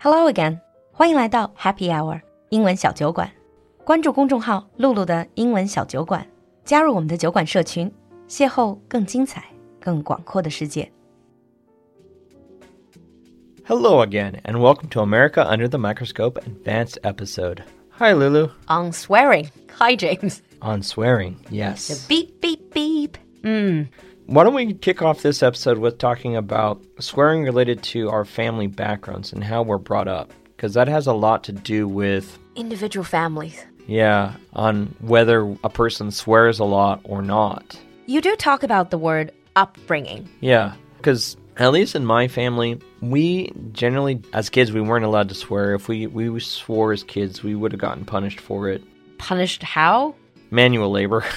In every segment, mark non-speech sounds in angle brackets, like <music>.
Hello again，欢迎来到 Happy Hour 英文小酒馆。关注公众号“露露的英文小酒馆”，加入我们的酒馆社群，邂逅更精彩、更广阔的世界。 Hello again, and welcome to America Under the Microscope Advanced episode. Hi, Lulu. On swearing. Hi, James. On swearing, yes. Beep beep beep. Why don't we kick off this episode with talking about swearing related to our family backgrounds and how we're brought up? Because that has a lot to do with, Individual families. yeah, on whether a person swears a lot or not. You do talk about the word upbringing. Yeah, because at least in my family, we generally, as kids, we weren't allowed to swear. If we, we swore as kids, we would have gotten punished for it. Punished how? Manual labor, <laughs>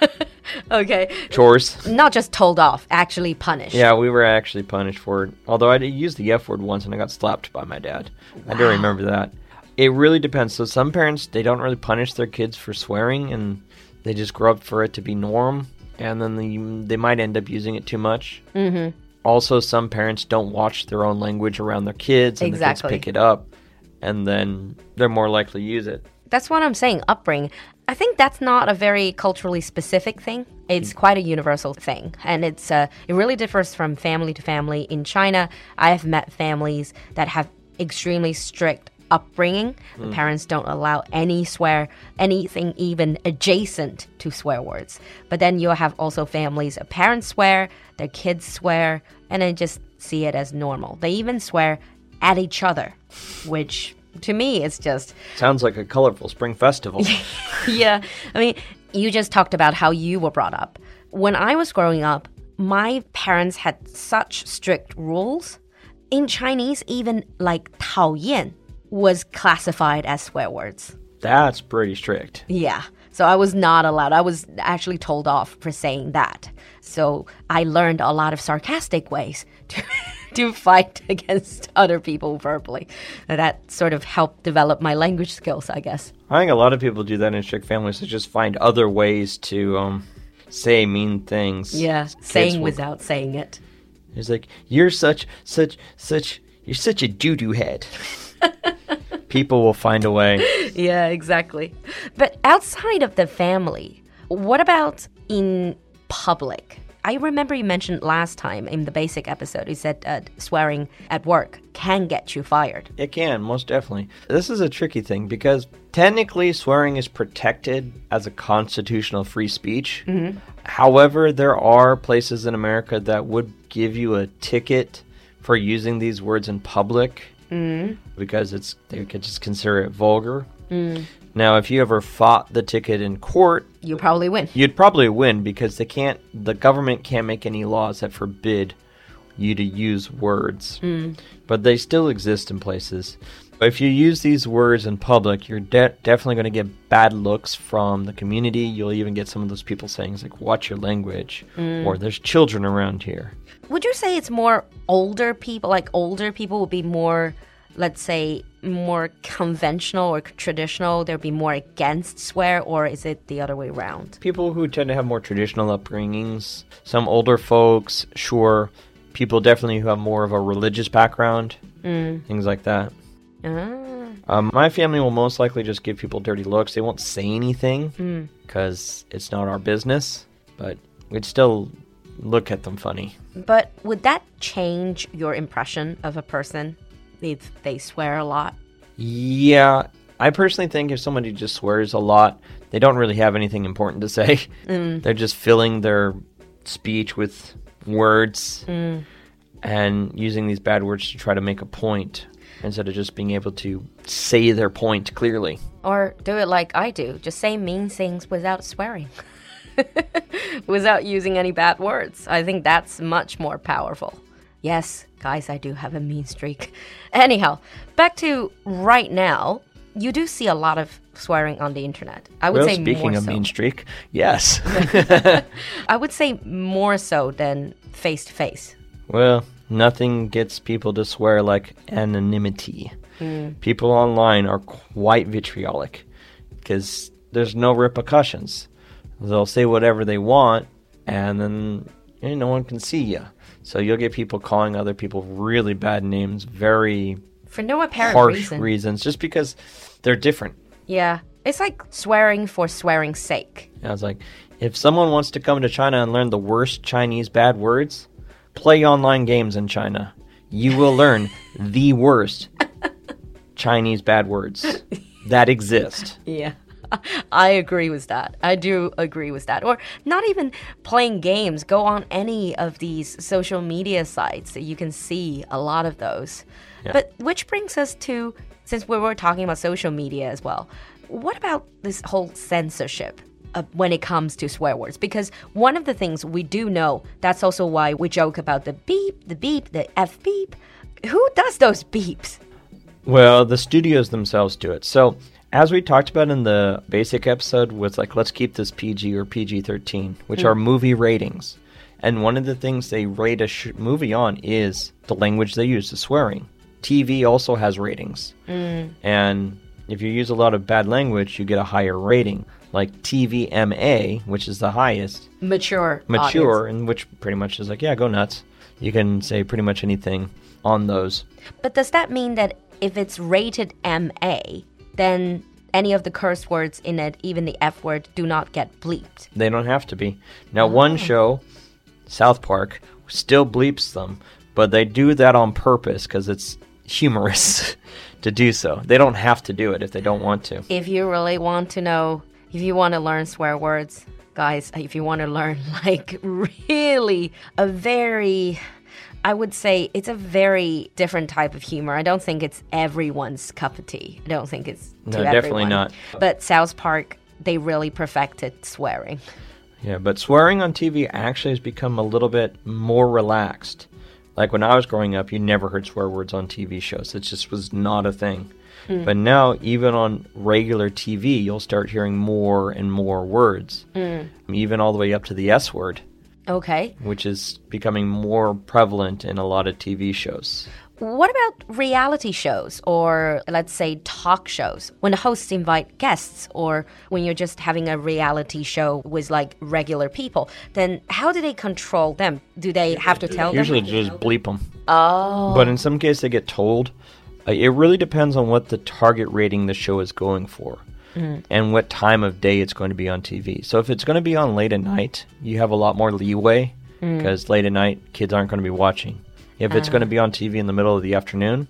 <laughs> <laughs> Okay. chores. Not just told off, actually punished. Yeah, we were actually punished for it. Although I used the F word once and I got slapped by my dad. I do remember that. It really depends. So some parents they don't really punish their kids for swearing and they just grow up for it to be norm and then they, they might end up using it too much. Mm-hmm. Also, some parents don't watch their own language around their kids and the Exactly. kids pick it up and then they're more likely to use it. That's what I'm saying, upbringing. I think that's not a very culturally specific thing. It's quite a universal thing, and it's uh, it really differs from family to family. In China, I have met families that have extremely strict upbringing. The parents don't allow any swear, anything even adjacent to swear words. But then you'll have also families, uh, parents swear, their kids swear, and they just see it as normal. They even swear at each other, which to me it's just Sounds like a colorful spring festival. <laughs> yeah. I mean, you just talked about how you were brought up. When I was growing up, my parents had such strict rules. In Chinese, even like 讨厌 was classified as swear words. That's pretty strict. Yeah. So I was not allowed. I was actually told off for saying that. So I learned a lot of sarcastic ways to, to fight <laughs> against other people verbally. That sort of helped develop my language skills, I guess. I think a lot of people do that in strict families to just find other ways to um, say mean things. Yeah. Kids Saying will- without saying it. It's like you're such such such you're such a doo doo head. <laughs> people will find a way. Yeah, exactly. But outside of the family, what about in public? I remember you mentioned last time in the basic episode, you said uh, swearing at work can get you fired. It can most definitely. This is a tricky thing because technically swearing is protected as a constitutional free speech. Mm-hmm. However, there are places in America that would give you a ticket for using these words in public mm-hmm. because it's they could just consider it vulgar. Mm. Now, if you ever fought the ticket in court, you'd probably win. you'd probably win because they can't the government can't make any laws that forbid you to use words. Hmm. But they still exist in places. If you use these words in public you're de- definitely going to get bad looks from the community. You'll even get some of those people saying like watch your language hmm. or there's children around here. Would you say it's more older people, like older people would be more, let's say, more conventional or traditional? They'd be more against swear, or is it the other way around? people who tend to have more traditional upbringings some older folks sure people definitely who have more of a religious background things like that Ah. Um, my family will most likely just give people dirty looks. They won't say anything because it's not our business, but we'd still look at them funny. But would that change your impression of a person if they swear a lot? Yeah, I personally think if somebody just swears a lot, they don't really have anything important to say. <laughs> Mm. They're just filling their speech with words mm. and using these bad words to try to make a point instead of just being able to say their point clearly. Or do it like I do, just say mean things without swearing, <laughs> without using any bad words. I think that's much more powerful. Yes, guys, I do have a mean streak. <laughs> Anyhow, back to right now. You do see a lot of swearing on the internet. I would Well, say speaking more of so. mean streak, yes. <laughs> <laughs> I would say more so than face to face. Well, nothing gets people to swear like anonymity. Hmm. People online are quite vitriolic because there's no repercussions. They'll say whatever they want, and then no one can see you. So you'll get people calling other people really bad names very For no apparent harsh reason. reasons, just because they're different. yeah. It's like swearing for swearing's sake. I was like, if someone wants to come to China and learn the worst Chinese bad words, play online games in China. You will learn <laughs> the worst Chinese bad words that exist. Yeah. <laughs> I agree with that. I do agree with that. Or not even playing games. Go on any of these social media sites. You can see a lot of those. But which brings us to, since we were talking about social media as well, what about this whole censorship? uh, When it comes to swear words, because one of the things we do know, that's also why we joke about the beep, the beep, the F beep. Who does those beeps? Well, the studios themselves do it. So, as we talked about in the basic episode, was like, let's keep this PG or PG 13, which are hmm. movie ratings. And one of the things they rate a sh- movie on is the language they use, the swearing. TV also has ratings. Hmm. And if you use a lot of bad language, you get a higher rating. Like TVMA, which is the highest, Mature. mature, audience. and which pretty much is like, yeah, go nuts. You can say pretty much anything on those. But does that mean that if it's rated MA, then any of the curse words in it, even the F word, do not get bleeped? They don't have to be. Now, one oh. show, South Park, still bleeps them, but they do that on purpose because it's humorous <laughs> to do so. They don't have to do it if they don't want to. If you really want to know, if you want to learn swear words, guys, if you want to learn <laughs> like really a very I would say it's a very different type of humor. I don't think it's everyone's cup of tea. I don't think it's to No, definitely everyone. not. But South Park, they really perfected swearing. Yeah, but swearing on TV actually has become a little bit more relaxed. Like when I was growing up, you never heard swear words on TV shows. It just was not a thing. Hmm. But now, even on regular TV, you'll start hearing more and more words, hmm. even all the way up to the S word. Okay. which is becoming more prevalent in a lot of TV shows. What about reality shows or let's say talk shows? When the hosts invite guests or when you're just having a reality show with like regular people, then how do they control them? Do they have to tell Usually them? just bleep them. Oh. But in some cases, they get told. Uh, it really depends on what the target rating the show is going for Mm. and what time of day it's going to be on TV. So if it's going to be on late at night, you have a lot more leeway mm. because late at night, kids aren't going to be watching. If it's going to ah. be on TV in the middle of the afternoon,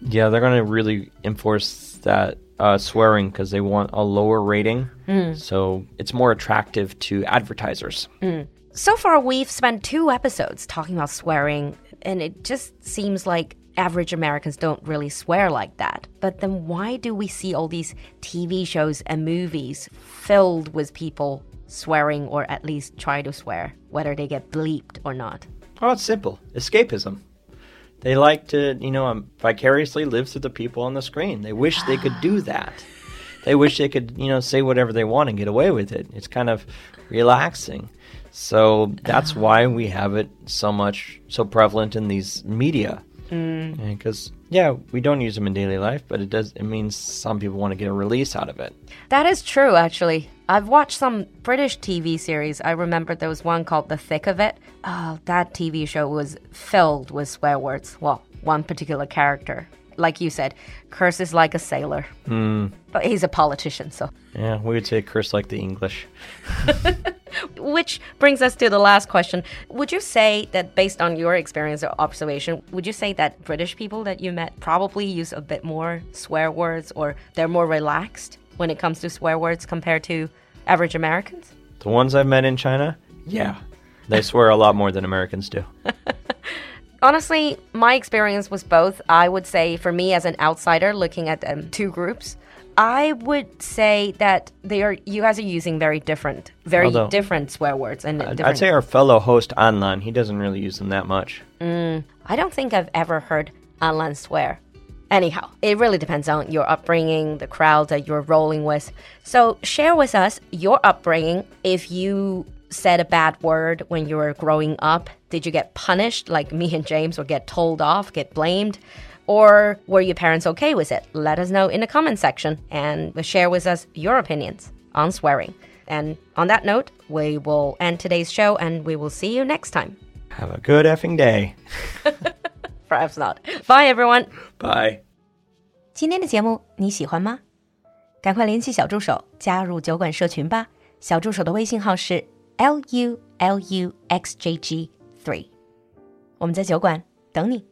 yeah, they're going to really enforce that uh, swearing because they want a lower rating. Mm. So it's more attractive to advertisers. So far, we've spent two episodes talking about swearing, and it just seems like average Americans don't really swear like that. But then why do we see all these TV shows and movies filled with people swearing or at least try to swear, whether they get bleeped or not? Oh, it's simple. Escapism. They like to, you know, um, vicariously live through the people on the screen. They wish they could do <sighs> that. They wish they could, you know, say whatever they want and get away with it. It's kind of relaxing. So that's <sighs> why we have it so much, so prevalent in these media. Mm. Because, yeah, we don't use them in daily life, but it does, it means some people want to get a release out of it. That is true, actually. I've watched some British TV series. I remember there was one called The Thick of It. Oh, that TV show was filled with swear words. Well, one particular character. Like you said, curses like a sailor. Mm. But he's a politician, so. Yeah, we would say curse like the English. <laughs> Which brings us to the last question. Would you say that, based on your experience or observation, would you say that British people that you met probably use a bit more swear words or they're more relaxed when it comes to swear words compared to average Americans? The ones I've met in China, yeah, they swear a lot more than Americans do. <laughs> Honestly, my experience was both. I would say, for me as an outsider looking at um, two groups, I would say that they are. You guys are using very different, very Although- different swear words and I'd, different. I'd say our fellow host Anlan, he doesn't really use them that much. Mm, I don't think I've ever heard Anlan swear. Anyhow, it really depends on your upbringing, the crowd that you're rolling with. So share with us your upbringing. If you said a bad word when you were growing up, did you get punished like me and James or get told off, get blamed? Or were your parents okay with it? Let us know in the comment section and share with us your opinions on swearing. And on that note, we will end today's show and we will see you next time. Have a good effing day. <laughs> Perhaps not. Bye, everyone. Bye. 今天的节目你喜欢吗？赶快联系小助手加入酒馆社群吧。小助手的微信号是 l u l u x j g three，我们在酒馆等你。